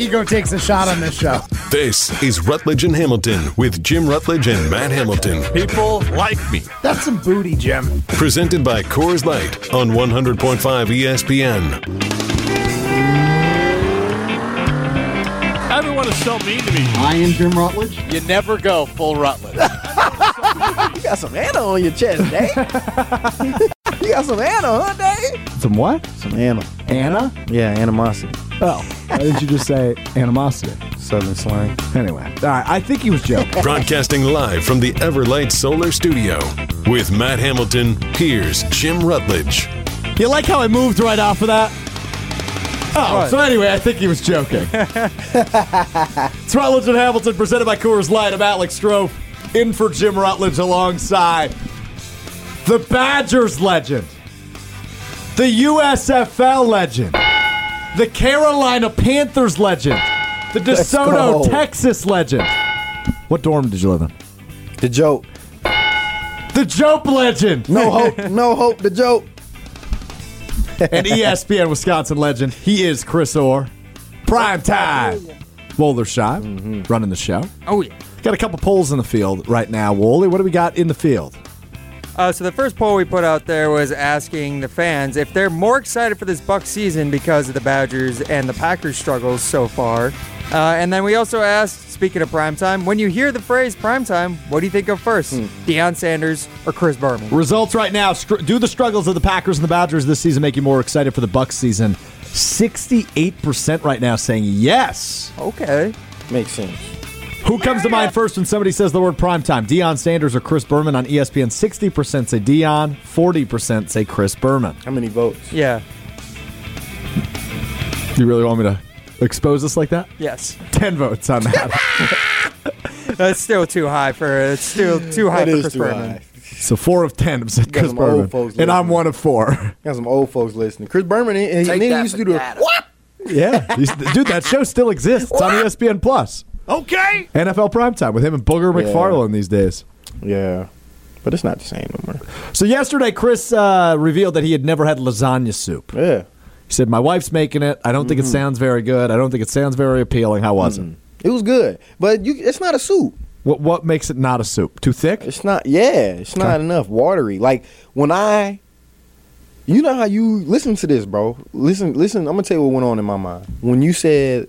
Ego takes a shot on this show. This is Rutledge and Hamilton with Jim Rutledge and Matt Hamilton. People like me. That's some booty, Jim. Presented by Coors Light on 100.5 ESPN. Everyone is so mean to me. I am Jim Rutledge. You never go full Rutledge. You got some Anna on your chest, Dave. Eh? you got some Anna, huh, Dave? Some what? Some Anna. Anna? Yeah, animosity. Oh, why didn't you just say animosity? Southern slang. Anyway, all right. I think he was joking. Broadcasting live from the Everlight Solar Studio with Matt Hamilton, here's Jim Rutledge. You like how I moved right off of that? Oh, so anyway, I think he was joking. it's Rutledge and Hamilton presented by Coors Light. I'm Alex Strofe, in for Jim Rutledge alongside the Badgers legend, the USFL legend, the Carolina Panthers legend, the DeSoto. Texas legend. What dorm did you live in? The joke. The joke legend. No hope. no hope. The joke. and ESPN Wisconsin legend. He is Chris Orr. Prime time. Wollersheim mm-hmm. running the show. Oh, yeah. Got a couple polls in the field right now. Wooly, what do we got in the field? Uh, so the first poll we put out there was asking the fans if they're more excited for this Buck season because of the Badgers and the Packers struggles so far. Uh, and then we also asked, speaking of primetime, when you hear the phrase primetime, what do you think of first? Deion Sanders or Chris Berman? Results right now. Str- do the struggles of the Packers and the Badgers this season make you more excited for the Bucks season? 68% right now saying yes. Okay. Makes sense. Who comes to mind first when somebody says the word primetime? Deion Sanders or Chris Berman on ESPN? 60% say Deion, 40% say Chris Berman. How many votes? Yeah. Do you really want me to expose us like that? Yes. 10 votes on that. That's still too high for it's still too high That for Chris Berman. high. so four of 10 have said Chris Berman. folks And I'm one of four. Got some old folks listening. Chris Berman, and, and Take then he that used to do the what? Yeah. Dude, that show still exists. It's on ESPN Plus. Okay. NFL Primetime with him and Booger Yeah. McFarland these days. Yeah, but it's not the same anymore. So yesterday, Chris uh, revealed that he had never had lasagna soup. Yeah, He said, "My wife's making it. I don't think it Mm-hmm. sounds very good. I don't think it sounds very appealing. How was it? it was good, but you, it's not a soup. What what makes it not a soup? Too thick? It's not. Yeah, it's not Okay. enough watery. Like when I, you know how you listen to this, bro. Listen, listen. I'm gonna tell you what went on in my mind when you said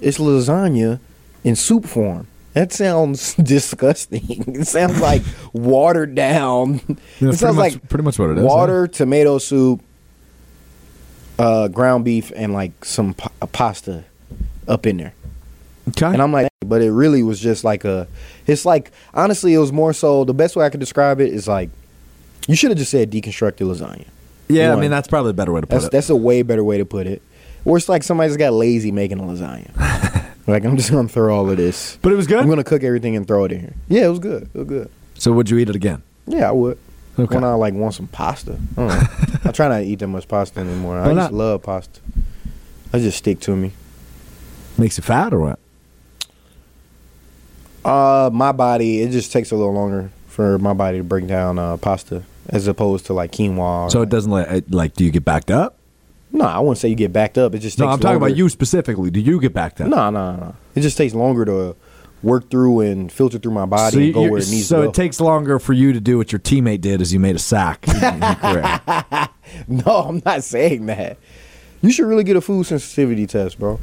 it's lasagna in soup form. That sounds disgusting. it sounds like watered down. Yeah, it sounds much- like pretty much what it is, Water, tomato soup, uh, ground beef, and like some pa- pasta up in there. Okay. And I'm like, but it really was just like a. It's like honestly, it was more so. The best way I could describe it is like, you should have just said deconstructed lasagna. yeah, I mean that's probably a better way to put That's it. that's a way better way to put it. Or it's like somebody's got lazy making a lasagna. like I'm just gonna throw all of this. But it was good? I'm gonna cook everything and throw it in here. Yeah, it was good. It was good. so would you eat it again? Yeah, I would. Okay. When I like want some pasta. I, don't know. I try not to eat that much pasta anymore. I Why just love pasta. I just stick to me. Makes you fat or what? Uh, my body it just takes a little longer for my body to break down uh, pasta as opposed to like quinoa. or So it doesn't let it, like. Do you get backed up? No, I wouldn't say you get backed up. It just takes. No, I'm talking longer. about you specifically. Do you get backed up? No, no, no. It just takes longer to work through and filter through my body So, and go where it needs so to go. it takes longer for you to do what your teammate did as you made a sack. in your career. no, I'm not saying that. You should really get a food sensitivity test, bro.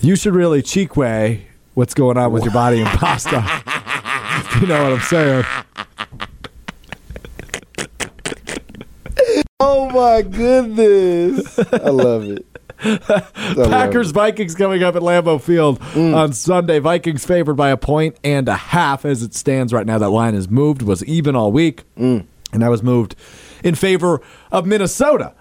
You should really Chikwe what's going on with your body and pasta. You know what I'm saying. Oh my goodness, I love it. I love Packers. Vikings coming up at Lambeau Field Mm. on Sunday. Vikings favored by a point and a half as it stands right now. That line is moved, was even all week, Mm. and that was moved in favor of Minnesota.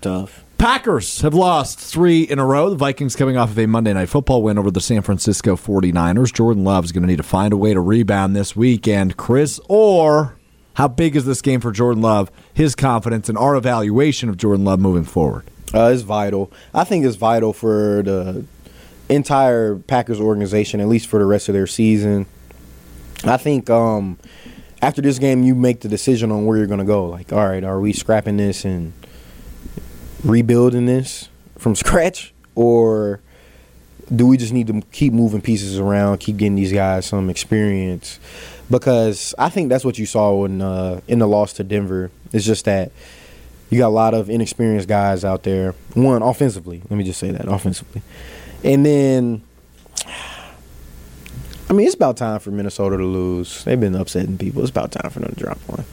tough. Packers have lost three in a row. The Vikings coming off of a Monday night football win over the San Francisco 49ers. Jordan Love's going to need to find a way to rebound this weekend. Chris, or how big is this game for Jordan Love, his confidence, and our evaluation of Jordan Love moving forward? Uh, it's vital. I think it's vital for the entire Packers organization, at least for the rest of their season. I think um, after this game, you make the decision on where you're going to go. Like, all right, are we scrapping this and rebuilding this from scratch, or do we just need to keep moving pieces around, keep getting these guys some experience? Because I think that's what you saw in uh, in the loss to Denver. It's just that you got a lot of inexperienced guys out there. One offensively, let me just say that offensively, and then. I mean, it's about time for Minnesota to lose. They've been upsetting people. It's about time for them to drop one.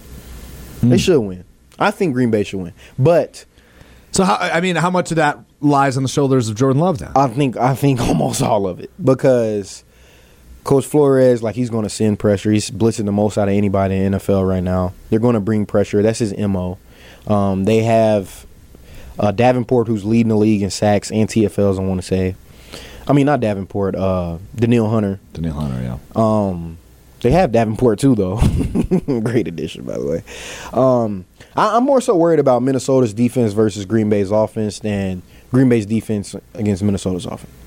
They should win. I think Green Bay should win, but So, how, I mean, how much of that lies on the shoulders of Jordan Love now? I think I think almost all of it because Coach Flores, like he's going to send pressure. He's blitzing the most out of anybody in the NFL right now. They're going to bring pressure. That's his mo. Um, they have uh, Davenport, who's leading the league in sacks and TFLs. I want to say, I mean not Davenport, uh, Danielle Hunter. Danielle Hunter, yeah. Um, they have Davenport too, though. Great addition, by the way. Um, I, I'm more so worried about Minnesota's defense versus Green Bay's offense than Green Bay's defense against Minnesota's offense.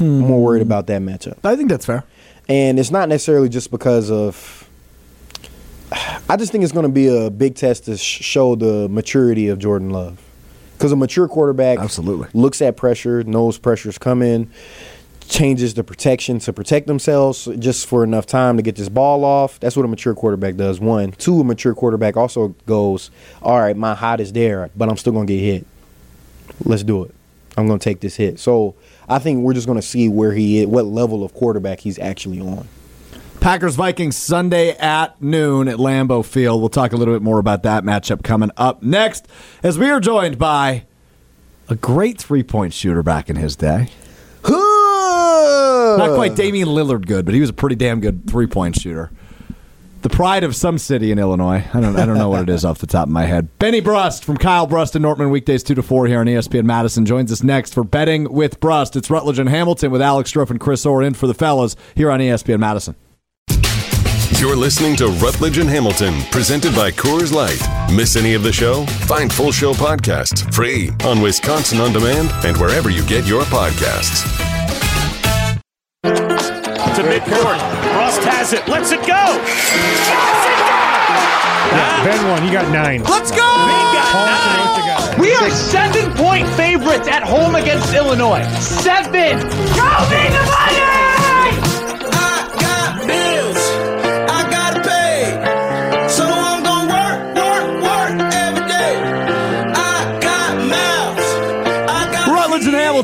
I'm more worried about that matchup, I think that's fair. and it's not necessarily just because of. I just think it's going to be a big test to sh- show the maturity of Jordan Love, because a mature quarterback Absolutely. looks at pressure, knows pressure's coming, changes the protection to protect themselves just for enough time to get this ball off. That's what a mature quarterback does. One, two, a mature quarterback also goes, all right, my hot is there, but I'm still gonna get hit. Let's do it. I'm gonna take this hit. So I think we're just gonna see where he is, what level of quarterback he's actually on. Packers Vikings Sunday at noon at Lambeau Field. We'll talk a little bit more about that matchup coming up next as we are joined by a great three point shooter back in his day. Not quite Damian Lillard good, but he was a pretty damn good three point shooter. The pride of some city in Illinois. I don't I don't know what it is off the top of my head. Benny Brust from Kyle Brust and Nortman weekdays two to four here on ESPN Madison joins us next for betting with Brust. It's Rutledge and Hamilton with Alex Stroff and Chris Orr in for the fellas here on ESPN Madison. You're listening to Rutledge and Hamilton, presented by Coors Light. Miss any of the show? Find full show podcasts free on Wisconsin On Demand and wherever you get your podcasts. To midcourt. Brust has it. Lets it go. Ben won. You got nine. Let's go. We are seven point favorites at home against Illinois. Seven. Go be the money!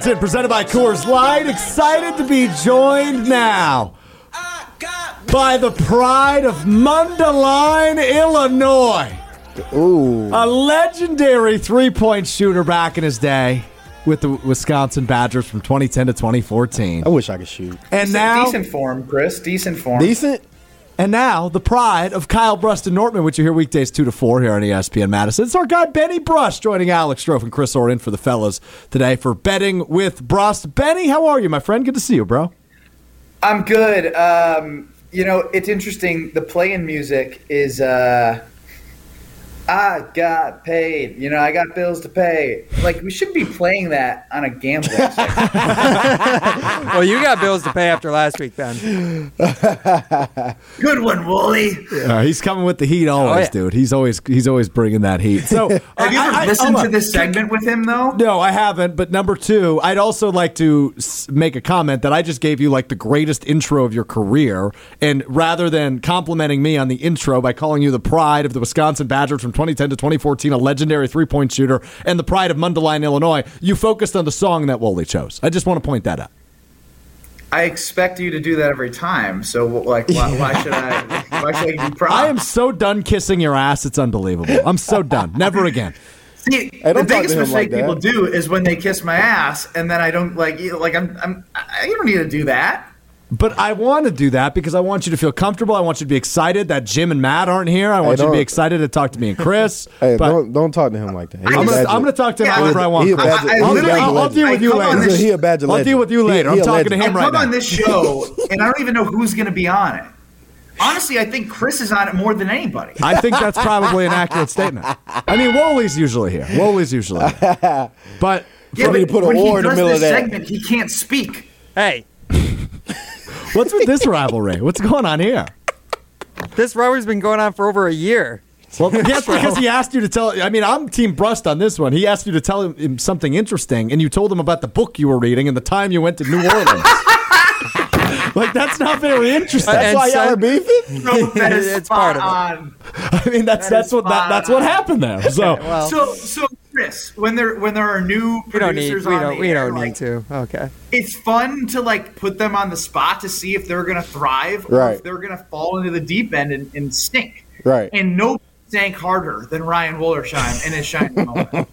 Hamilton, presented by Coors Light. Excited to be joined now by the pride of Mundelein, Illinois. Ooh, A legendary three point shooter back in his day with the Wisconsin Badgers from 2010 to 2014. I wish I could shoot. And now, decent form, Chris. Decent form. Decent. And now the pride of Kyle Brust and Nortman, which you hear weekdays 2 to 4 here on ESPN Madison. It's our guy Benny Brust joining Alex Strofe and Chris Orr in for the fellas today for betting with Brust. Benny, how are you, my friend? Good to see you, bro. I'm good. Um, you know, it's interesting. The play-in music is uh, I got paid. You know, I got bills to pay. Like we should be playing that on a gambling site. Well, you got bills to pay after last week, Ben. Good one, Wooly. Uh, he's coming with the heat always, yeah. dude. He's always he's always bringing that heat. So Have you ever I- listened hold to this segment with him though? No, I haven't. But number two, I'd also like to make a comment that I just gave you like the greatest intro of your career, and rather than complimenting me on the intro by calling you the pride of the Wisconsin Badgers from 2010 to 2014, a legendary three-point shooter, and the pride of Mundelein, Illinois, you focused on the song that Woolley chose. I just want to point that out. I expect you to do that every time. So, like, why, why should I? Why should I give you? I am so done kissing your ass. It's unbelievable. I'm so done. Never again. See, the biggest to him like mistake people do is when they kiss my ass, and then I don't like. Like I'm, I'm. I, you don't need to do that. But I want to do that because I want you to feel comfortable. I want you to be excited that Jim and Matt aren't here. I want you to be excited to talk to me and Chris. Hey, but don't don't talk to him like that. He's I'm gonna. I'm gonna talk to him Yeah, however I want. he a badger- I- I he's a I'll, I'll, I'll deal with you I come on later. this- He a badger I'll deal with you later. I'm talking to him I right come now. on this show, and I don't even know who's going to be on it. Honestly, I think Chris is on it more than anybody. I think that's probably an accurate statement. I mean, Woolley's usually here. Woolley's usually here. But Yeah, but put a when war he in the does middle this of that. segment, he can't speak. Hey, what's with this rivalry? What's going on here? this rivalry's been going on for over a year. Well, yes, because he asked you to tell. I mean, I'm Team Brust on this one. He asked you to tell him, him something interesting, and you told him about the book you were reading and the time you went to New Orleans. like that's not very interesting. And That's why y'all so- are beefing. No, that is It's part of it. on. I mean, that's That that's what that, spot that's what happened there. So well, So, so Chris, when there when there are new we don't need producers we on don't the we air, don't like, need to. Okay. it's fun to like put them on the spot to see if they're gonna thrive or if they're gonna fall into the deep end and, and stink. Right. And no sank harder than Ryan Wollersheim in his shining moment.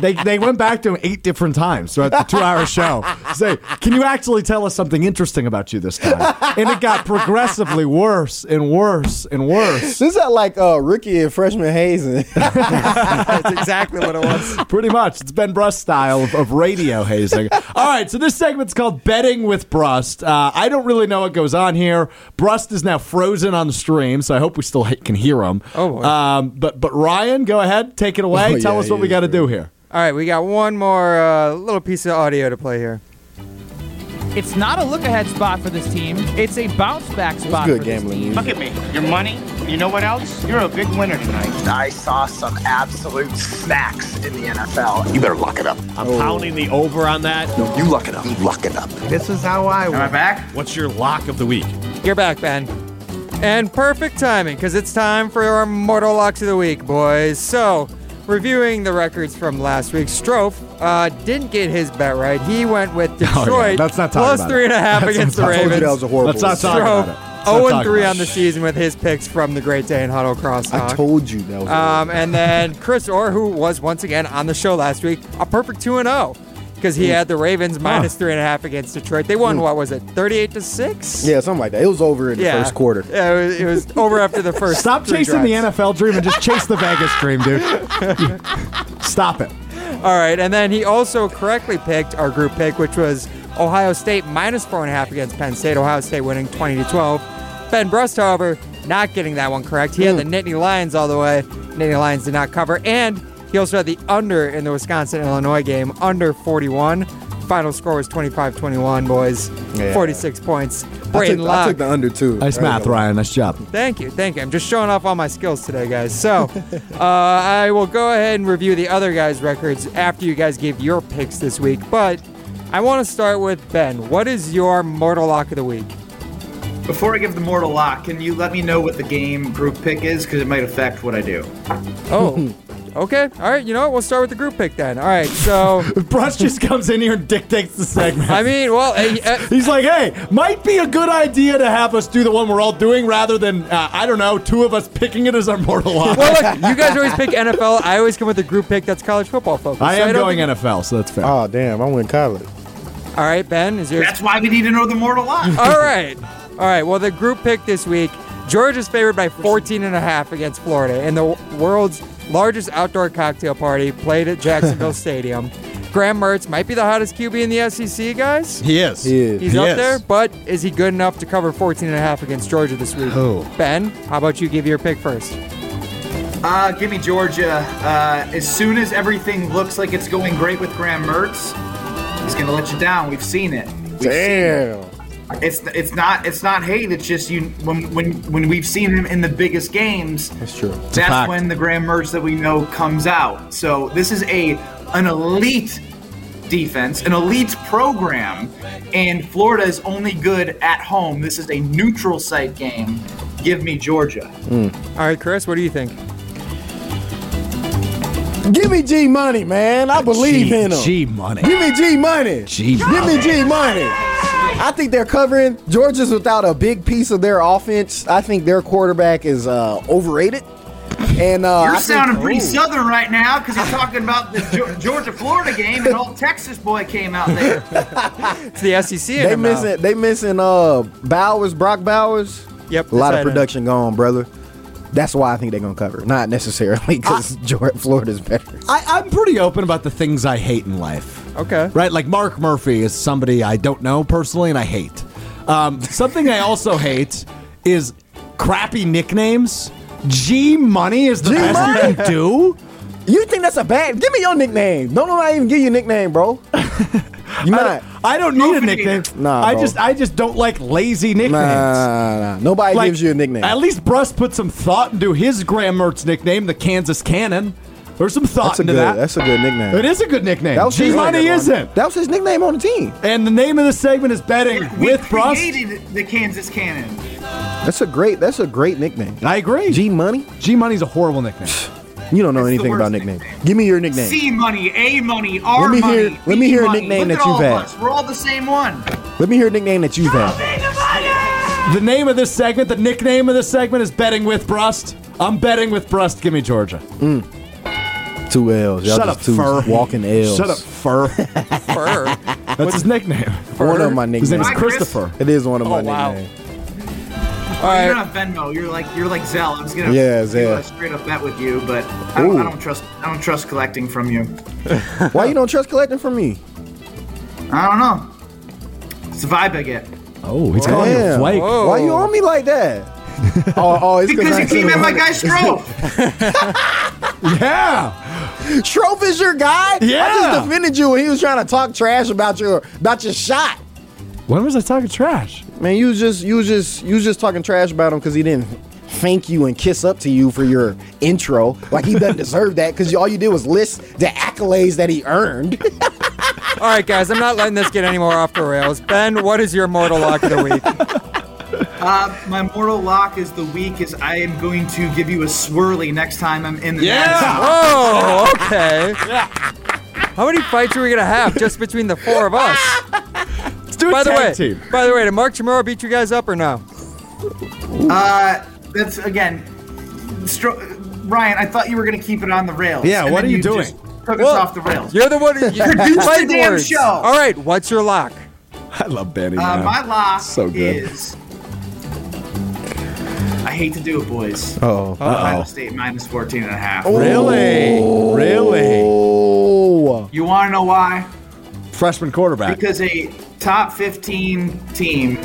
they they went back to him eight different times throughout the two hour show. Say, can you actually tell us something interesting about you this time? And it got progressively worse and worse and worse. This is like uh, rookie and freshman hazing. That's exactly what it was. Pretty much. It's Ben Brust style of, of radio hazing. All right, so this segment's called Betting with Brust. Uh, I don't really know what goes on here. Brust is now frozen on the stream, so I hope we still ha- can hear him. Oh, boy. Um, but, but Ryan, go ahead. Take it away. Oh, Tell yeah, us what he we got to do here. All right, we got one more uh, little piece of audio to play here. It's not a look ahead spot for this team. It's a bounce back spot good for this gambling team. music. Look at me. Your money. You know what else? You're a big winner tonight. I saw some absolute snacks in the NFL. You better lock it up. I'm pounding the over on that. No, you lock it up. You lock it up. This is how I Am I back? What's your lock of the week? You're back, Ben. And perfect timing, because it's time for our Mortal Locks of the Week, boys. So, reviewing the records from last week, Strofe uh, didn't get his bet right. He went with Oh, yeah. Detroit Let's not talk plus about three and a half against the not talk- I Ravens. that was a horrible Let's not talk about it. 0 and 3 on the season with his picks from the Great Day Dane Huddle Cross. I told you that was. Um, and then Chris Orr, who was once again on the show last week, a perfect 2 and 0 because he had the Ravens minus three and a half against Detroit. They won, what was it, 38 to 6? yeah, something like that. It was over in the first quarter. Yeah, it was, it was over after the first. Stop three chasing the. NFL dream and just chase the Vegas dream, dude. Stop it. All right, and then he also correctly picked our group pick, which was Ohio State minus four and a half against Penn State. Ohio State winning 20 to 12. Ben Brust, however, not getting that one correct. He had hmm. the Nittany Lions all the way. Nittany Lions did not cover, and he also had the under in the Wisconsin Illinois game, under 41. Final score was 25-21, boys. Yeah. 46 points. I took, Braden I took the under two. Nice math, Ryan. Nice job. Thank you, thank you. I'm just showing off all my skills today, guys. So, uh, I will go ahead and review the other guys' records after you guys gave your picks this week. But I want to start with Ben. What is your mortal lock of the week? Before I give the mortal lock, can you let me know what the game group pick is? Because it might affect what I do. Oh, okay. All right. You know what? We'll start with the group pick then. All right. So, Brust just comes in here and dictates the segment. I mean, well, uh, He's like, hey, might be a good idea to have us do the one we're all doing rather than, uh, I don't know, two of us picking it as our mortal lock. well, look, you guys always pick NFL. I always come with a group pick that's college football focused. I So am don't going think- NFL, so that's fair. Oh damn! I went college. All right, Ben, is yours? That's why we need to know the mortal lock. All right. All right. Well, the group pick this week, Georgia's favored by 14 and a half against Florida in the world's largest outdoor cocktail party played at Jacksonville Stadium. Graham Mertz might be the hottest QB in the SEC, guys. he is. He is. He's He up is. there, but is he good enough to cover 14 and a half against Georgia this week? Who? Ben, how about you give your pick first? Uh, give me Georgia. Uh, as soon as everything looks like it's going great with Graham Mertz, he's gonna let you down. We've seen it. We've seen it. Damn. It's it's not it's not hate. It's just you when when when we've seen him in the biggest games. That's true. That's when the Graham Mertz that we know comes out. So this is a an elite defense, an elite program, and Florida is only good at home. This is a neutral site game. Give me Georgia. Hmm. All right, Chris, what do you think? Give me G money, man. I believe G, in him. G money. Give me G money. G Give me G money. I think they're covering. Georgia's without a big piece of their offense. I think their quarterback is uh, overrated. And uh, You're I think- sounding pretty Ooh. southern right now because you're talking about the Georgia Florida game and old Texas boy came out there. It's the SEC. in They him now. missing. They missing. Uh, Bowers, Brock Bowers. Yep. A lot of right. production gone, brother. That's why I think they're gonna cover. Not necessarily because Georgia, Florida's better. I, I'm pretty open about the things I hate in life. Okay. Right? Like Mark Murphy is somebody I don't know personally and I hate. Um, something I also hate is crappy nicknames. G Money is the G best Money? you can do. You think that's a bad? Give me your nickname. Don't nobody even give you a nickname, bro. You I, not. I don't need a nickname. Nah, I bro. just I just don't like lazy nicknames. Nah, nah, nah. Nobody Like, gives you a nickname. At least Brust put some thought into his Graham Mertz nickname, the Kansas Cannon. There's some thought That's a into good. that. That's a good nickname. it is a good nickname. That was G his- Money isn't. That was his nickname on the team. And the name of the segment is betting We with Brust. created the Kansas Cannon. That's a great. That's a great nickname. I agree. G Money. G Money's a horrible nickname. You don't know It's the anything about nicknames. Give me your nickname. C money, A money, R Let me money. hear- let me B hear a nickname Look that you've all had. of us. We're all the same one. Let me hear a nickname that you've had. The name of this segment, the nickname of this segment is betting with Brust. I'm betting with Brust. Give me Georgia. Mm. Two L's. Y'all Shut just up, two fur. walking L's. Shut up, Fur. Fur. That's his nickname. One of my nicknames. His name is nicknames. Hi, Chris. Christopher. It is one of my Oh, wow. nicknames. All You're right. not Venmo. You're like you're like Zell. I was gonna Yeah, do Zelle. a straight up bet with you, but I don't, I don't trust I don't trust collecting from you. Why you don't trust collecting from me? I don't know. It's the vibe I get. Oh, he's calling you a Damn. flake. Whoa. Why you on me like that? Oh, oh, it's Because I you came at my guy Stroh. Yeah. Strofe is your guy. Yeah, I just defended you when he was trying to talk trash about your about your shot. When was I talking trash? Man, you was just you was just you was just talking trash about him because he didn't thank you and kiss up to you for your intro. Like he doesn't deserve that because all you did was list the accolades that he earned. All right, guys. I'm not letting this get any more off the rails. Ben, what is your mortal lock of the week? Uh, my mortal lock is the week is I am going to give you a swirly next time I'm in the Yeah. Oh, okay. Yeah. How many fights are we gonna have just between the four of us? Let's do a By the way, team. by the way, did Mark Chamorro beat you guys up or no? Uh, that's again, Stro- Ryan. I thought you were going to keep it on the rails. Yeah, what are you just doing? Took Well, us off the rails. You're the one. who- You Produce fight the damn words. show. All right, what's your lock? I love Benny. Uh, my lock So good. is. I hate to do it, boys. Oh, Ohio State minus 14 and a half. Really? Really? oh, You want to know why? Freshman quarterback. Because a top 15 team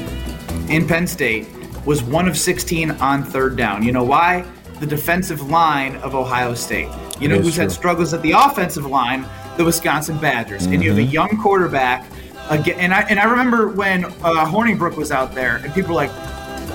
in Penn State was one of 16 on third down. You know why? The defensive line of Ohio State. You know It is who's had struggles at the offensive line? The Wisconsin Badgers. And you have a Mm-hmm. young quarterback. Again, and I and I remember when uh, Hornibrook was out there, and people were like,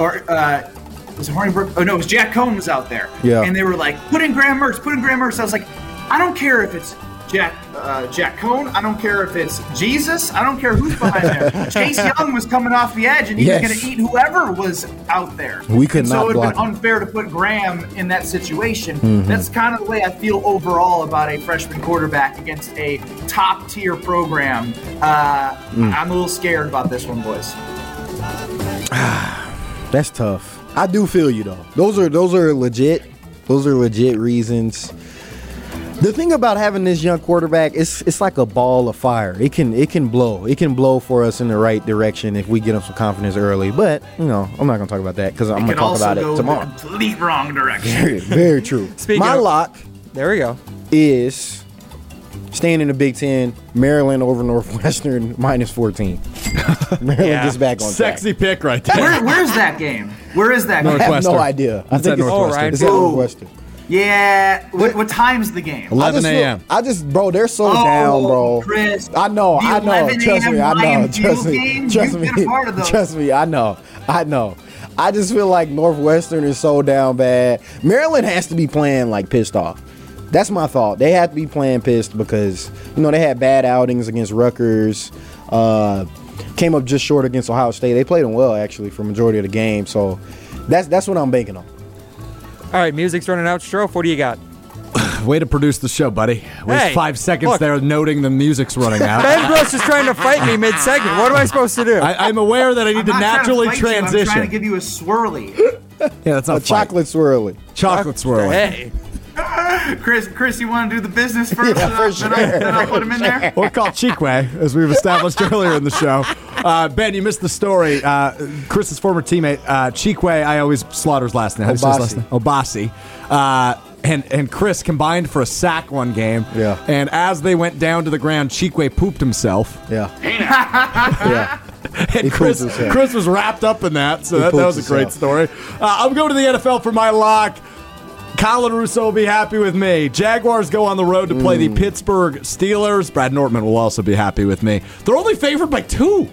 or uh, was it Hornibrook? Oh no, it was Jack Coan was out there. Yeah. And they were like, put in Graham Mertz, put in Graham Mertz. I was like, I don't care if it's Jack uh, Jack Coan. I don't care if it's Jesus. I don't care who's behind there. Chase Young was coming off the edge, and he Yes. was going to eat whoever was out there. We could And not So it would have been unfair to put Graham in that situation. Mm-hmm. That's kind of the way I feel overall about a freshman quarterback against a top tier program. Uh, Mm. I'm a little scared about this one, boys. that's tough. I do feel you though. Those are those are legit. Those are legit reasons. The thing about having this young quarterback, it's it's like a ball of fire. It can it can blow. It can blow for us in the right direction if we get him some confidence early. But you know, I'm not gonna talk about that because I'm gonna talk about go it tomorrow. the complete wrong direction. Very, very true. Speaking My of- lock There we go. is staying in the Big Ten. Maryland over Northwestern minus 14. Maryland Yeah. gets back on track. Sexy pick right there. Where, where's that game? Where is that Game? I have no idea. I It's think it's, Northwestern. it's at oh. Northwestern. Yeah. What, what time's the game? I 11 just a.m. I just, bro, they're so Oh, down, bro. Chris, I know, I know. Trust me, I know. Trust me, trust me. been a part of those. Trust me, I know, I know. I just feel like Northwestern is so down bad. Maryland has to be playing like pissed off. That's my thought. They have to be playing pissed because you know they had bad outings against Rutgers. Uh, came up just short against Ohio State. They played them well actually for majority of the game. So that's that's what I'm banking on. All right, music's running out. Strofe, what do you got? Way to produce the show, buddy. Waste Hey, five seconds look. there noting the music's running out. Ben Brust is trying to fight me mid-segment. What am I supposed to do? I, I'm aware that I need I'm to not trying naturally fight you, I'm transition. trying to give you a swirly. yeah, that's not A a fight. chocolate swirly. chocolate swirly. hey, Chris, Chris, you want to do the business first? Yeah, then, for I'll, then, I'll, sure. then I'll put him in there. Or called Chikwe, as we've established earlier in the show. Uh, ben, you missed the story. Uh, Chris's former teammate, uh, Chikwe, I always slaughter his last name. How do you say his last Obasi. name? Obasi. Uh, and, and Chris combined for a sack one game. Yeah. And as they went down to the ground, Chikwe pooped himself. Yeah. yeah. And He Chris. Chris was wrapped up in that, so that, that was a great himself. story. Uh, I'm going to the NFL for my lock. Colin Russo will be happy with me. Jaguars go on the road to play Mm. the Pittsburgh Steelers. Brad Nortman will also be happy with me. They're only favored by two.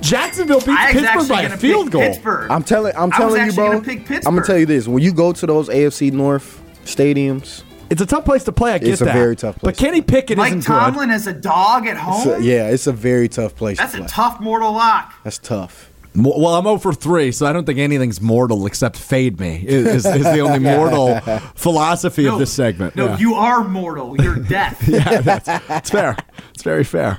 Jacksonville beats I Pittsburgh by a field goal. Pittsburgh. I'm telling. I'm I was telling you, bro. gonna I'm gonna tell you this: when you go to those AFC North stadiums, It's a tough place to play. I get It's a that. very tough place. But place. Kenny Pickett Mike isn't Tomlin as a dog at it's home. a, yeah, it's a very tough place. That's to a tough mortal lock. That's tough. Good. Mo- Well, I'm 0 for 3, so I don't think anything's mortal except fade me. Is, is, is the only mortal philosophy of this segment. No, Yeah. you are mortal. You're death. yeah, that's, that's fair. It's very fair.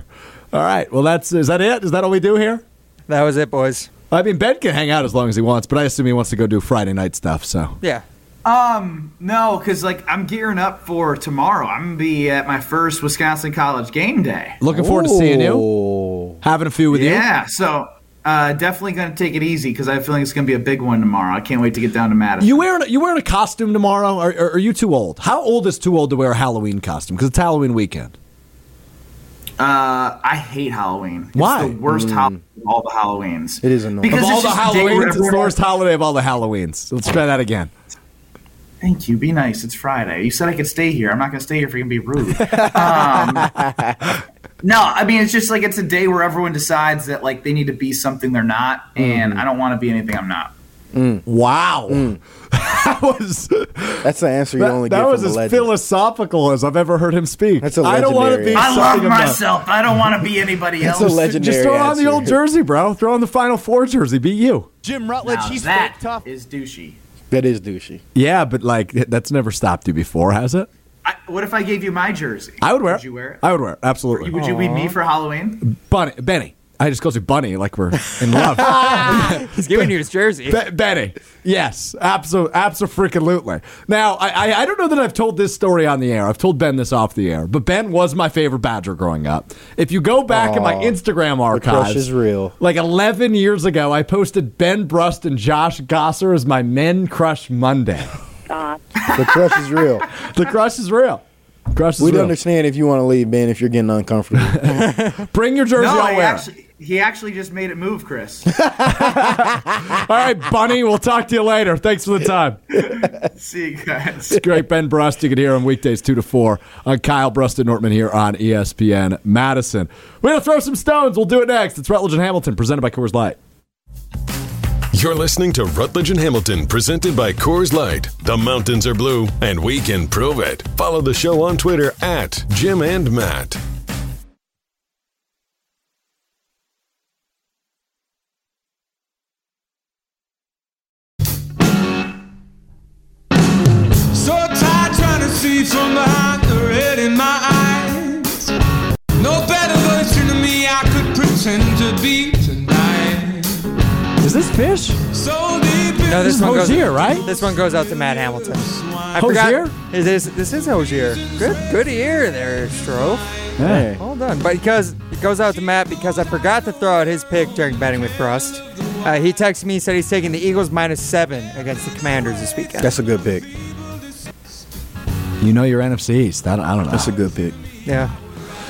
All right. Well, that's is that it? Is that all we do here? That was it, boys. I mean, Ben can hang out as long as he wants, but I assume he wants to go do Friday night stuff. So Yeah. Um, no, because like I'm gearing up for tomorrow. I'm gonna be at my first Wisconsin College game day. looking forward to seeing you, Oh, having a few with you. Yeah, so uh, definitely gonna take it easy because I have a feeling it's gonna be a big one tomorrow. I can't wait to get down to Madison. You wearing you wearing a costume tomorrow? Or, or are you too old? How old is too old to wear a Halloween costume? Because it's Halloween weekend. Uh, I hate Halloween. Why? It's the worst holiday of all the Halloweens. it is annoying. Because of all the just a day where Halloweens, it's the worst holiday of all the Halloweens. Let's try that again. Thank you. Be nice. It's Friday. You said I could stay here. I'm not going to stay here if you're going to be rude. um, no, I mean, it's just like it's a day where everyone decides that like they need to be something they're not, and Mm. I don't want to be anything I'm not. Wow, that was That's the answer you that, only that get was from as legend. philosophical as I've ever heard him speak. That's a I don't want to be. legendary- I love something I'm myself. I don't want to be anybody That's else. a legendary. Just throw on the old jersey, bro. Throw on the Final Four jersey. Beat you. Jim Rutledge, Now he's that tough. is douchey. That is douchey. Yeah, but like that's never stopped you before, has it? I, what if I gave you my jersey? I would wear Would it. you wear it? I would wear it. Absolutely. Would you be me for Halloween? Bunny, Benny. I just calls you Bunny like we're in love. He's giving you his jersey. Be- Benny. Yes, absolutely, absolutely. Now, I, I I don't know that I've told this story on the air. I've told Ben this off the air, but Ben was my favorite Badger growing up. If you go back in my Aw, Instagram The crush archives, is real. like 11 years ago, I posted Ben Brust and Josh Gasser as my Men Crush Monday. The crush is real. the crush is real. Crush is We'd real. understand if you want to leave, Ben, if you're getting uncomfortable. Bring your jersey. No, I'll he wear actually, he actually just made it move, Chris. All right, Bunny. We'll talk to you later. Thanks for the time. See you guys. It's great. Ben Brust. You can hear him weekdays 2 to 4 on Kyle Brust and Nortman here on ESPN Madison. We're going to throw some stones. We'll do it next. It's Rutledge and Hamilton, presented by Coors Light. You're listening to Rutledge and Hamilton, presented by Coors Light. The mountains are blue, and we can prove it. Follow the show on Twitter at Jim and Matt. So tired trying to see from behind the red in my eyes. No better version of me I could pretend to be this fish? So deep No, this This is one goes. Hozier, right? This one goes out to Matt Hamilton. I Hozier? forgot. It is, this is Hozier. Good, good ear there, Strofe. Hey. Well done. But because it goes out to Matt because I forgot to throw out his pick during betting with Brust. Uh, he texted me said he's taking the Eagles minus seven against the Commanders this weekend. That's a good pick. You know your NFC East. I don't, I don't know. That's a good pick. yeah,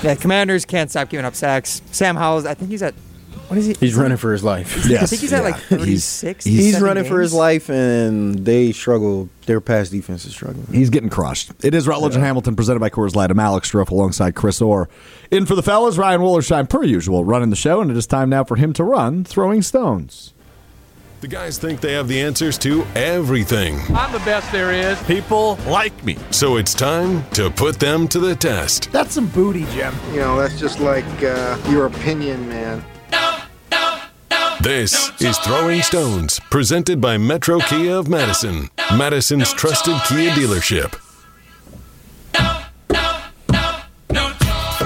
yeah. Commanders can't stop giving up sacks. Sam Howell's. I think he's at. What is he? He's running for his life. I think he's at like 36. He's 37 running for his life, and they struggle. Their pass defense is struggling. He's getting crushed. It is Rutledge and Hamilton presented by Coors Light. I'm Alex Stroff alongside Chris Orr. In for the fellas, Ryan Wollersheim, per usual, running the show, and it is time now for him to run Throwing Stones. The guys think they have the answers to everything. I'm the best there is. People like me. So it's time to put them to the test. That's some booty, Jim. You know, that's just like uh, your opinion, man. This is Throwing Stones, presented by Metro Kia of Madison, Madison's trusted Kia dealership.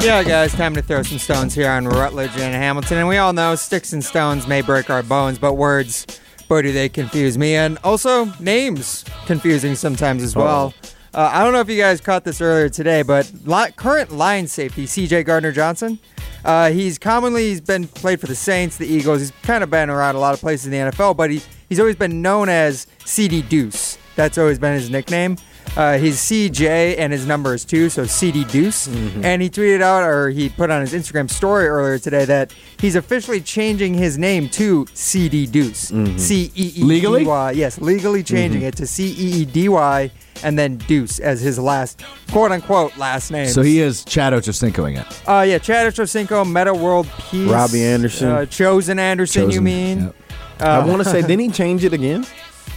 Yeah, guys, time to throw some stones here on Rutledge and Hamilton. And we all know sticks and stones may break our bones, but words, boy, do they confuse me. And also, names confusing sometimes as well. Uh, I don't know if you guys caught this earlier today, but current line safety, CJ Gardner Johnson, uh, he's commonly he's been played for the Saints, the Eagles. He's kind of been around a lot of places in the NFL, but he, he's always been known as Ceedy Deuce. That's always been his nickname. Uh, he's CJ and his number is two, so Ceedy Deuce. Mm-hmm. And he tweeted out, or he put on his Instagram story earlier today that he's officially changing his name to Ceedy Deuce. Mm-hmm. C E E Legally? Yes, legally changing it to C E E D Y and then Deuce as his last quote unquote last name. So he is Chad Ochocincoing it. Uh, yeah, Chad Ochocinco, Meta World Peace. Robbie Anderson. Uh, Chosen Anderson, you mean? yep. I want to say, didn't he change it again?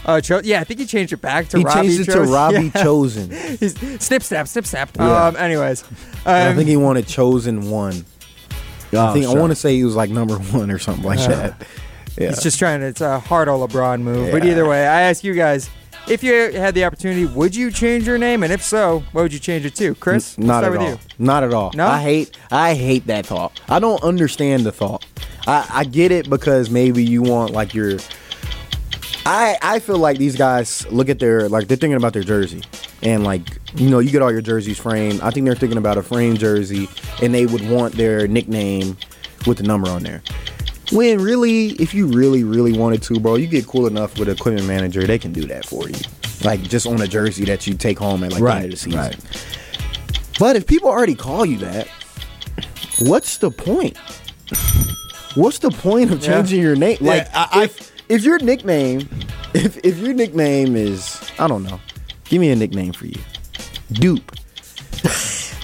Uh, Cho- yeah, I think he changed it back to Robbie Chosen. He Robbie changed it to Robbie Yeah. Chosen. He's snip snap, snip snap. Yeah. Um, anyways, I um, think he wanted Chosen one. I Oh, think I want to say he was like number one or something like that. Yeah. he's just trying to. It's a hard old LeBron move. But either way, I ask you guys: if you had the opportunity, would you change your name? And if so, what would you change it to? Chris, N- not Let's at start all. with Not at all. No? I hate. I hate that thought. I don't understand the thought. I, I get it because maybe you want like your. I I feel like these guys look at their like they're thinking about their jersey and like you know you get all your jerseys framed. I think they're thinking about a framed jersey and they would want their nickname with the number on there. When really, if you really really wanted to, bro, you get cool enough with a equipment manager, they can do that for you. Like just on a jersey that you take home at like the end of the season. right. But if people already call you that, what's the point? What's the point of Yeah. changing your name? Like, I- I- if if your nickname, if if your nickname is, I don't know, give me a nickname for you, Dupe.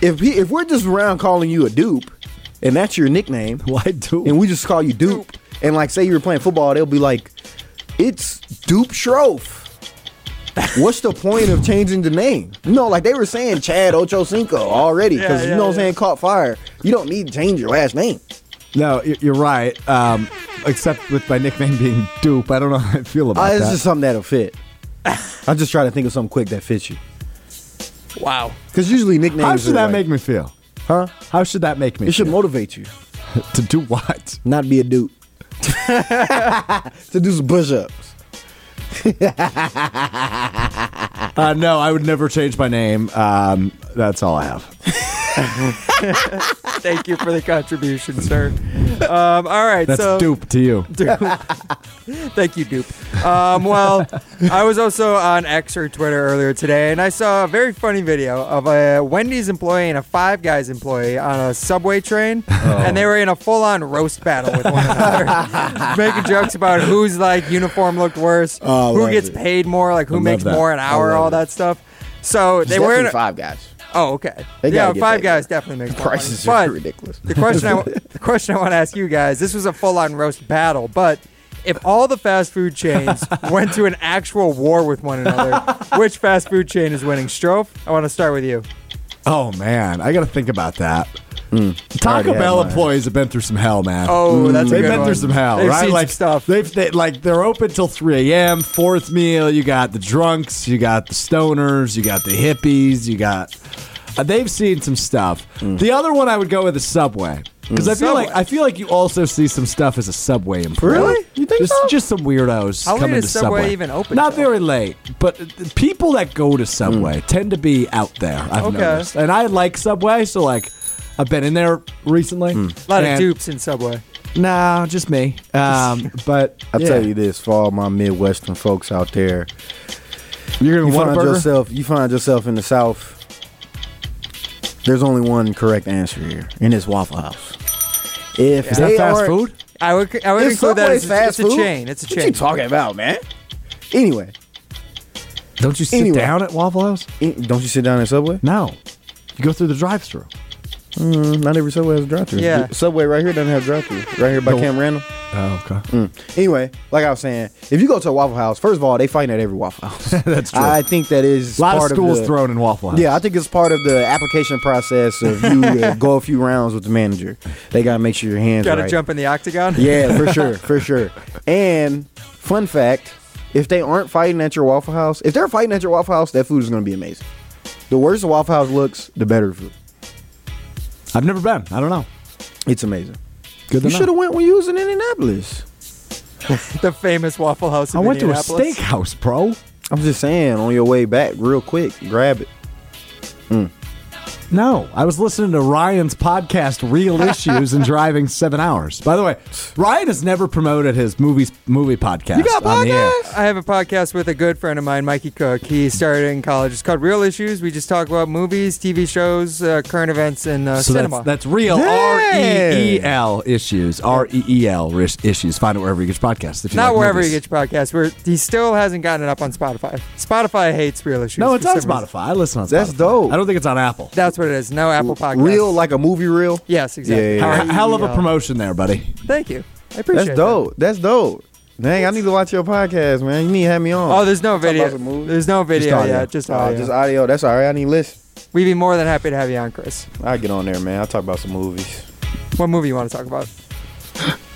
if he, if we're just around calling you a dupe, and that's your nickname, Why dupe? and we just call you Dupe, and like say you were playing football, they'll be like, it's Dupe Schroff. What's the point of changing the name? You know, like they were saying Chad Ocho Cinco already, because Yeah, you know what I'm saying, caught fire. You don't need to change your last name. No, you're right. Um, except with my nickname being Dupe, I don't know how I feel about Uh, it's that. just something that'll fit. I'm just trying to think of something quick that fits you. you. Wow. Because usually nicknames. how should are that like- make me feel? Huh? How should that make me? It should motivate you, to do what? not be a dupe. to do some push-ups. Uh, no, I would never change my name. Um, that's all I have. Thank you for the contribution, sir. Um, all right, That's so Dupe to you. Dupe. Thank you, Dupe. Um, well, I was also on X or Twitter earlier today, and I saw a very funny video of a Wendy's employee and a Five Guys employee on a subway train, Oh. and they were in a full-on roast battle with one another, making jokes about whose like uniform looked worse, Oh, who gets it. paid more, like who love makes more an hour, all it. that stuff. So they were in. A, five guys. Oh, okay. They yeah, Five paid Guys more. definitely makes more money. Prices But are ridiculous. the question I the question I want to ask you guys: This was a full-on roast battle, but if all the fast food chains went to an actual war with one another, which fast food chain is winning? Strofe, I want to start with you. Oh man, I got to think about that. Taco already Bell mine. employees have been through some hell, man. Oh, that's a they've been one. through some hell, They've right? seen like some stuff. They've they, like they're open till 3 a.m. Fourth meal, you got the drunks, you got the stoners, you got the hippies, you got. Uh, they've seen some stuff. The other one I would go with is Subway. Because I feel like I feel like you also see some stuff as a Subway employee. Really? You think just, so? Just some weirdos How late coming is to Subway even open Not till? very late, but uh, people that go to Subway tend to be out there. I've Okay. noticed, and I like Subway, so like I've been in there recently. A lot of dupes in Subway. Nah, just me. Um, but I yeah. tell you this, for all my Midwestern folks out there, you're gonna want find yourself you find yourself in the South. There's only one correct answer here, and it's Waffle House. If Is that they fast aren't- food? I would I would If include that as fast it's a chain. It's a What chain. What you talking about, man? Anyway, Don't you sit Anyway. down at Waffle House? in- don't you sit down at Subway? No, you go through the drive-through. Mm, not every Subway has a drive-through. Yeah. Subway right here doesn't have drive-through. Right here by No. Camp Randall. Oh, okay. Mm. Anyway, like I was saying, if you go to a Waffle House, first of all, they fighting at every Waffle House. That's true. I think that is a lot of part schools the, thrown in Waffle House. Yeah, I think it's part of the application process of you uh, go a few rounds with the manager. They gotta make sure your hands Got to right. jump in the octagon. Yeah, for sure, for sure. And fun fact: if they aren't fighting at your Waffle House, if they're fighting at your Waffle House, that food is gonna be amazing. The worse the Waffle House looks, the better the food. I've never been. I don't know. It's amazing. Good You should have went when you was in Indianapolis. the famous Waffle House. I went to a steakhouse, bro. I'm just saying, on your way back, real quick, grab it. Mm. No, I was listening to Ryan's podcast, Real Issues, and driving seven hours. By the way, Ryan has never promoted his movies movie podcast. You got on the air. I have a podcast with a good friend of mine, Mikey Cook. He started in college. It's called Reel Issues. We just talk about movies, TV shows, uh, current events, and uh, So cinema. that's, that's real R E E L issues. R E E L ris- issues. Find it wherever you get your podcast. If you Not like wherever movies. you get your podcast. Where he still hasn't gotten it up on Spotify. Spotify hates Reel Issues. No, it's for on some reason. Spotify. I listen on Spotify. That's dope. I don't think it's on Apple. That's what it is. No Apple Podcast. Real like a movie reel. Yes, exactly. Yeah, yeah, Hell, yeah. hell of a promotion there, buddy. Thank you. I appreciate That's dope. That's dope. Dang, I need to watch your podcast, man. You need to have me on. Oh, there's no video. There's no video audio. yet. Just Oh, audio. just audio. That's all right. I need to listen. We'd be more than happy to have you on, Chris. I get on there, man. I'll talk about some movies. What movie you want to talk about?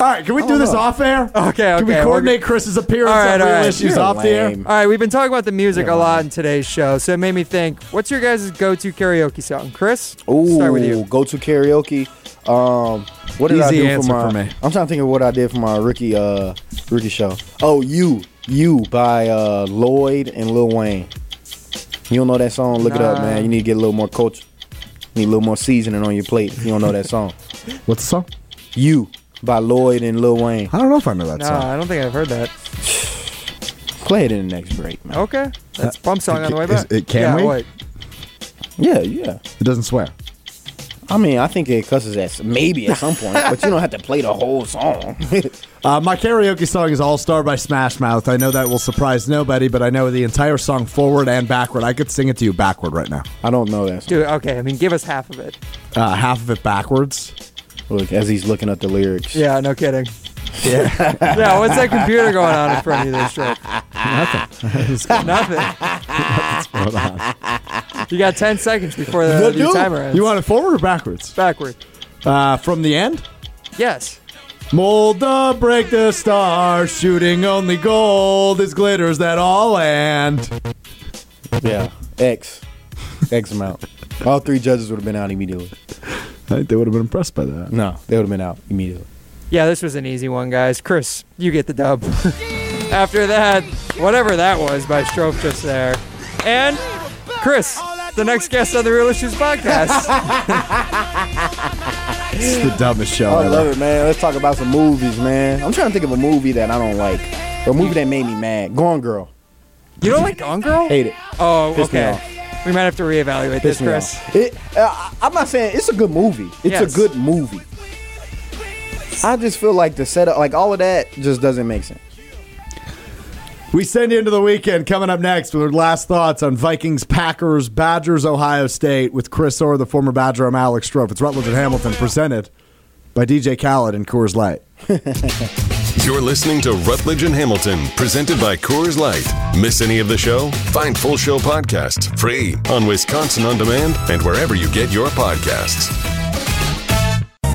All right, can we do this know. off air? Okay, okay. Can we we're coordinate Chris's appearance All right, on all Real right. Issues You're off the air? All right, we've been talking about the music Yeah, a lot in today's show, so it made me think. What's your guys' go-to karaoke song, Chris? Ooh, Start with you. go to karaoke. Um, what did I Easy do answer for my? for me. I'm trying to think of what I did for my rookie uh rookie show. Oh, you, you by uh Lloyd and Lil Wayne. You don't know that song? Look it up, Nah. man. You need to get a little more culture. Need a little more seasoning on your plate. If you don't know that song, What's the song? you by Lloyd and Lil Wayne. I don't know if I know that No, song. I don't think I've heard that. Play it in the next break, man. Okay, that's bump song on the way is- back. it- can yeah, we? Wait. Yeah, yeah. It doesn't swear. I mean, I think it cusses at maybe at some point, but you don't have to play the whole song. Uh, my karaoke song is All Star by Smash Mouth. I know that will surprise nobody, but I know the entire song forward and backward. I could sing it to you backward right now. I don't know that. Song. Dude, okay. I mean, give us half of it. Uh, half of it backwards. Look, as he's looking at the lyrics. Yeah, no kidding. Yeah. yeah. What's that computer going on in front of you there, Stroke? Nothing. Nothing. You got 10 seconds before the, the timer ends. You want it forward or backwards? backward? Uh, from the end? Yes. Mold the break the star, shooting only gold is glitters that all land. Yeah, X, X amount. All three judges would have been out immediately. I think they would have been impressed by that. No, they would have been out immediately. Yeah, this was an easy one, guys. Chris, you get the dub. After that, whatever that was by Stroke just there. And Chris, the next guest on the Reel Issues podcast. It's the dumbest show oh, I ever. love it, man. Let's talk about some movies, man. I'm trying to think of a movie that I don't like, or a movie that made me mad. Gone Girl, You don't like Gone Girl? hate it. Oh, Pissed me okay. Off. We might have to reevaluate this, Chris. It, uh, I'm not saying it's a good movie. It's Yes. a good movie. I just feel like the setup, like all of that, just doesn't make sense. We send you into the weekend. Coming up next with our last thoughts on Vikings, Packers, Badgers, Ohio State with Chris Orr, the former Badger. I'm Alex Strouf. It's Rutledge and Hamilton, presented by DJ Khaled and Coors Light. You're listening to Rutledge and Hamilton, presented by Coors Light. Miss any of the show? Find full show podcasts free on Wisconsin On Demand and wherever you get your podcasts.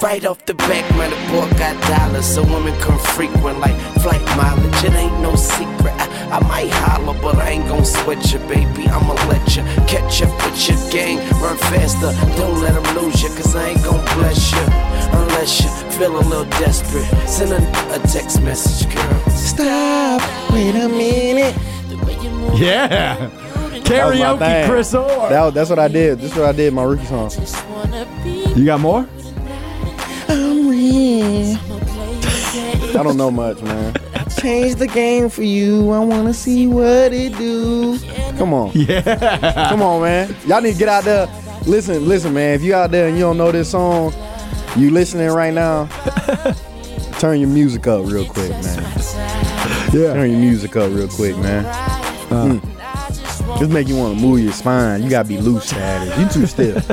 Right off the back, man, the boy got dollars, so women come frequent like flight mileage. It ain't no secret. I, I might holler, but I ain't gon' sweat you, baby. I'ma let you catch up with your gang. Run faster, don't let them lose you, cause I ain't gon' bless you. Unless you feel a little desperate. Send a, a text message, girl. Stop. Wait a minute. Yeah. That was my Karaoke, thing. Chris Orr. That, that's what I did. This is what I did. My rookie song. You got more? I don't know much, man. Change the game for you. I want to see what it do. Come on. Yeah. Come on, man. Y'all need to get out there. Listen, listen, man. If you out there and you don't know this song, you listening right now, turn your music up real quick, man. Yeah. Turn your music up real quick, man. Mm. Just make you want to move your spine. You gotta be loose, status. You too stiff.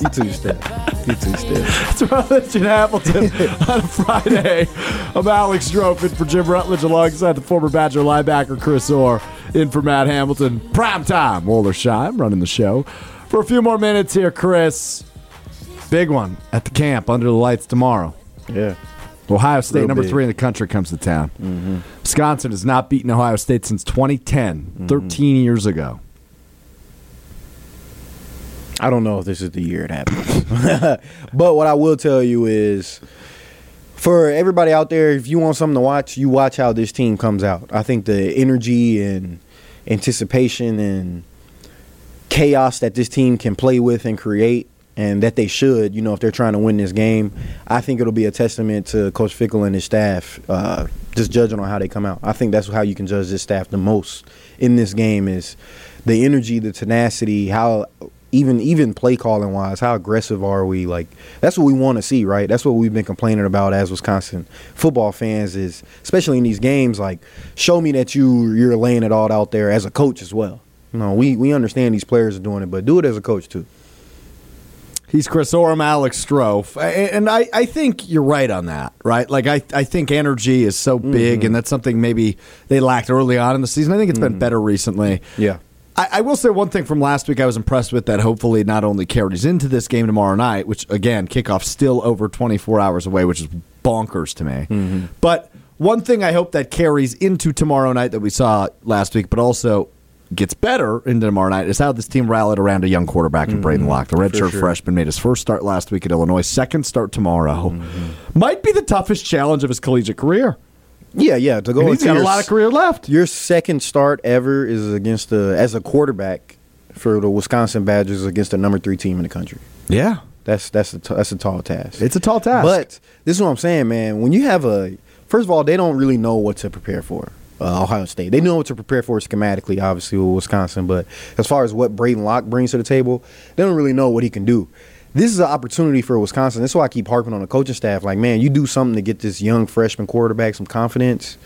you too stiff. You too stiff. It's Rutledge and Hamilton on a Friday. I'm Alex Strouf for Jim Rutledge alongside the former Badger linebacker Chris Orr in for Matt Hamilton. Prime time, Wollersheim running the show. For a few more minutes here, Chris. Big one at the camp under the lights tomorrow. Yeah. Ohio State, Real number big. three in the country, comes to town. Mm-hmm. Wisconsin has not beaten Ohio State since 2010, mm-hmm. 13 years ago. I don't know if this is the year it happens. but what I will tell you is for everybody out there, if you want something to watch, you watch how this team comes out. I think the energy and anticipation and chaos that this team can play with and create, and that they should, you know, if they're trying to win this game, I think it'll be a testament to Coach Fickell and his staff, uh, just judging on how they come out. I think that's how you can judge this staff the most in this game is the energy, the tenacity, how even even play calling wise, how aggressive are we? Like that's what we want to see, right? That's what we've been complaining about as Wisconsin football fans is, especially in these games. Like, show me that you you're laying it all out there as a coach as well. You know, we we understand these players are doing it, but do it as a coach too. He's Chris Orem, Alex Strouf. And I, I think you're right on that, right? Like, I, I think energy is so big, Mhm. and that's something maybe they lacked early on in the season. I think it's been better recently. Yeah. I, I will say one thing from last week I was impressed with that hopefully not only carries into this game tomorrow night, which, again, kickoff still over 24 hours away, which is bonkers to me. But one thing I hope that carries into tomorrow night that we saw last week, but also gets better into tomorrow night is how this team rallied around a young quarterback in Braedyn mm-hmm. Locke. The redshirt sure. freshman made his first start last week at Illinois, second start tomorrow. Mm-hmm. Might be the toughest challenge of his collegiate career. Yeah, yeah. To go And he's into got a lot of career left. Your second start ever is against the as a quarterback for the Wisconsin Badgers against the number three team in the country. Yeah, that's that's a t- that's a tall task. It's a tall task. But this is what I'm saying, man. When you have a first of all, they don't really know what to prepare for. Uh, Ohio State. They know what to prepare for schematically, obviously with Wisconsin, but as far as what Braedyn Locke brings to the table, they don't really know what he can do. This is an opportunity for Wisconsin. That's why I keep harping on the coaching staff. Like, man, you do something to get this young freshman quarterback some confidence.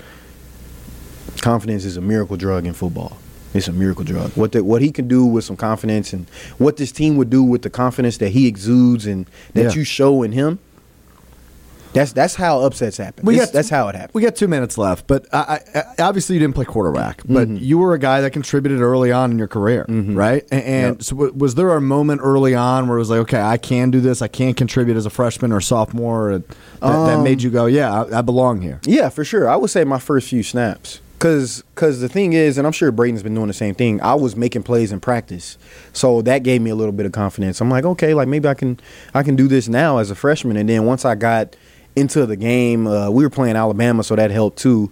Confidence is a miracle drug in football. It's a miracle drug. What the, what he can do with some confidence and what this team would do with the confidence that he exudes and that Yeah. you show in him. That's that's how upsets happen. We It's- got- that's how it happens. We got two minutes left, but I, I, obviously you didn't play quarterback, but Mm-hmm. you were a guy that contributed early on in your career, right? And, and Yep. so, w- was there a moment early on where it was like, okay, I can do this, I can contribute as a freshman or sophomore, and that, that Um, made you go, yeah, I, I belong here. Yeah, for sure. I would say my first few snaps. Cause, cause the thing is, and I'm sure Braedyn's been doing the same thing. I was making plays in practice, so that gave me a little bit of confidence. I'm like, okay, like maybe I can, I can do this now as a freshman. And then once I got into the game, uh, we were playing Alabama, so that helped too.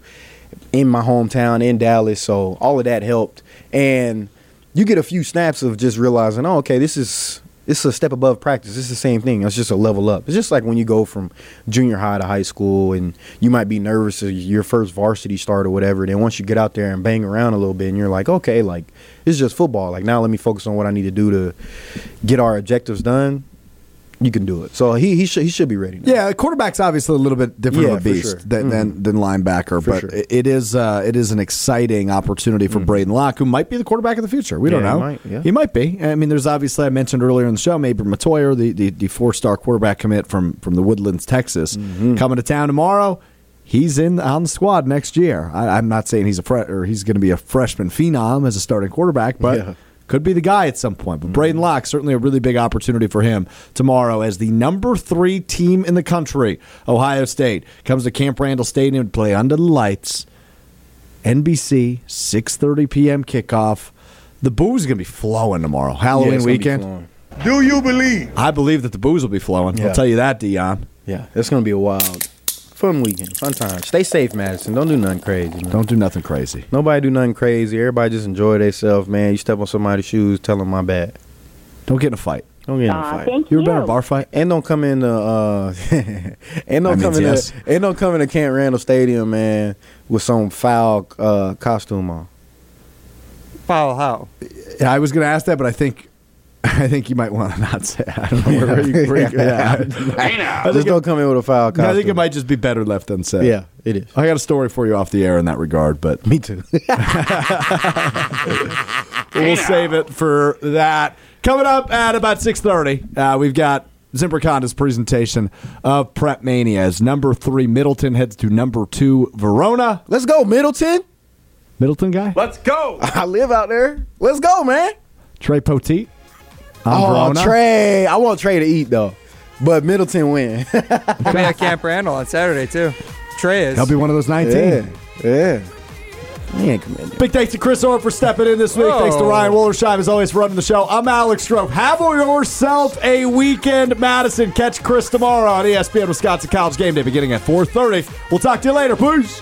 In my hometown, in Dallas, so all of that helped. And you get a few snaps of just realizing, oh, okay, this is this is a step above practice. It's the same thing. It's just a level up. It's just like when you go from junior high to high school, and you might be nervous of your first varsity start or whatever. Then once you get out there and bang around a little bit, and you're like, okay, like it's just football. Like now, let me focus on what I need to do to get our objectives done. You can do it. So he he should he should be ready. Now. Yeah, quarterback's obviously a little bit different Yeah, of a beast sure. than, than than linebacker, For but sure. it- is uh, it is an exciting opportunity for Braedyn Locke, who might be the quarterback of the future. We don't Yeah, he know. might, yeah. He might be. I mean, there's obviously I mentioned earlier in the show, maybe Mettauer, the, the, the four star quarterback commit from from the Woodlands, Texas, Mm-hmm. coming to town tomorrow. He's in on the squad next year. I, I'm not saying he's a fre- or he's going to be a freshman phenom as a starting quarterback, but. Yeah. Could be the guy at some point, but mm-hmm. Braedyn Locke certainly a really big opportunity for him tomorrow as the number three team in the country, Ohio State, comes to Camp Randall Stadium to play under the lights. NBC, six thirty p.m. kickoff. The booze is going to be flowing tomorrow, Halloween it's weekend. Do you believe? I believe that the booze will be flowing. I'll tell you that, Deion. Yeah, it's gonna be a wild, fun weekend, fun time. Stay safe, Madison. Don't do nothing crazy. Man. Don't do nothing crazy. Nobody do nothing crazy. Everybody just enjoy themselves, man. You step on somebody's shoes, tell them my bad. Don't get in a fight. Don't get in a Aw, fight. thank You ever been in a bar fight? And don't come in the uh and don't That come means in yes. the, and don't come in the Camp Randall Stadium, man, with some foul uh costume on. Foul how? Yeah, I was going to ask that, but I think I think you might want to not say. I don't know where, you, where you, yeah. I Just think, don't come in with a foul costume. I think it might just be better left unsaid. Yeah, it is. I got a story for you off the air in that regard, but Me too. we'll save it for that. Coming up at about six thirty, uh, we've got Zimper Conda's presentation of Prep Mania as number three Middleton heads to number two Verona. Let's go, Middleton. Middleton guy Let's go. I live out there. Let's go, man. Trey Poteet. On Oh, Verona. Trey. I want Trey to eat though. But Middleton win. He'll be at Camp Randall on Saturday too. Trey is. He'll be one of those nineteen. yeah. Yeah. He ain't coming there. Big thanks to Chris Orr for stepping in this week. Thanks to. Ryan Wollersheim, as always, for running the show. I'm Alex Strouf. Have yourself a weekend, Madison. Catch Chris tomorrow on ESPN Wisconsin College Game Day beginning at 4.30. We'll talk to you later. Peace.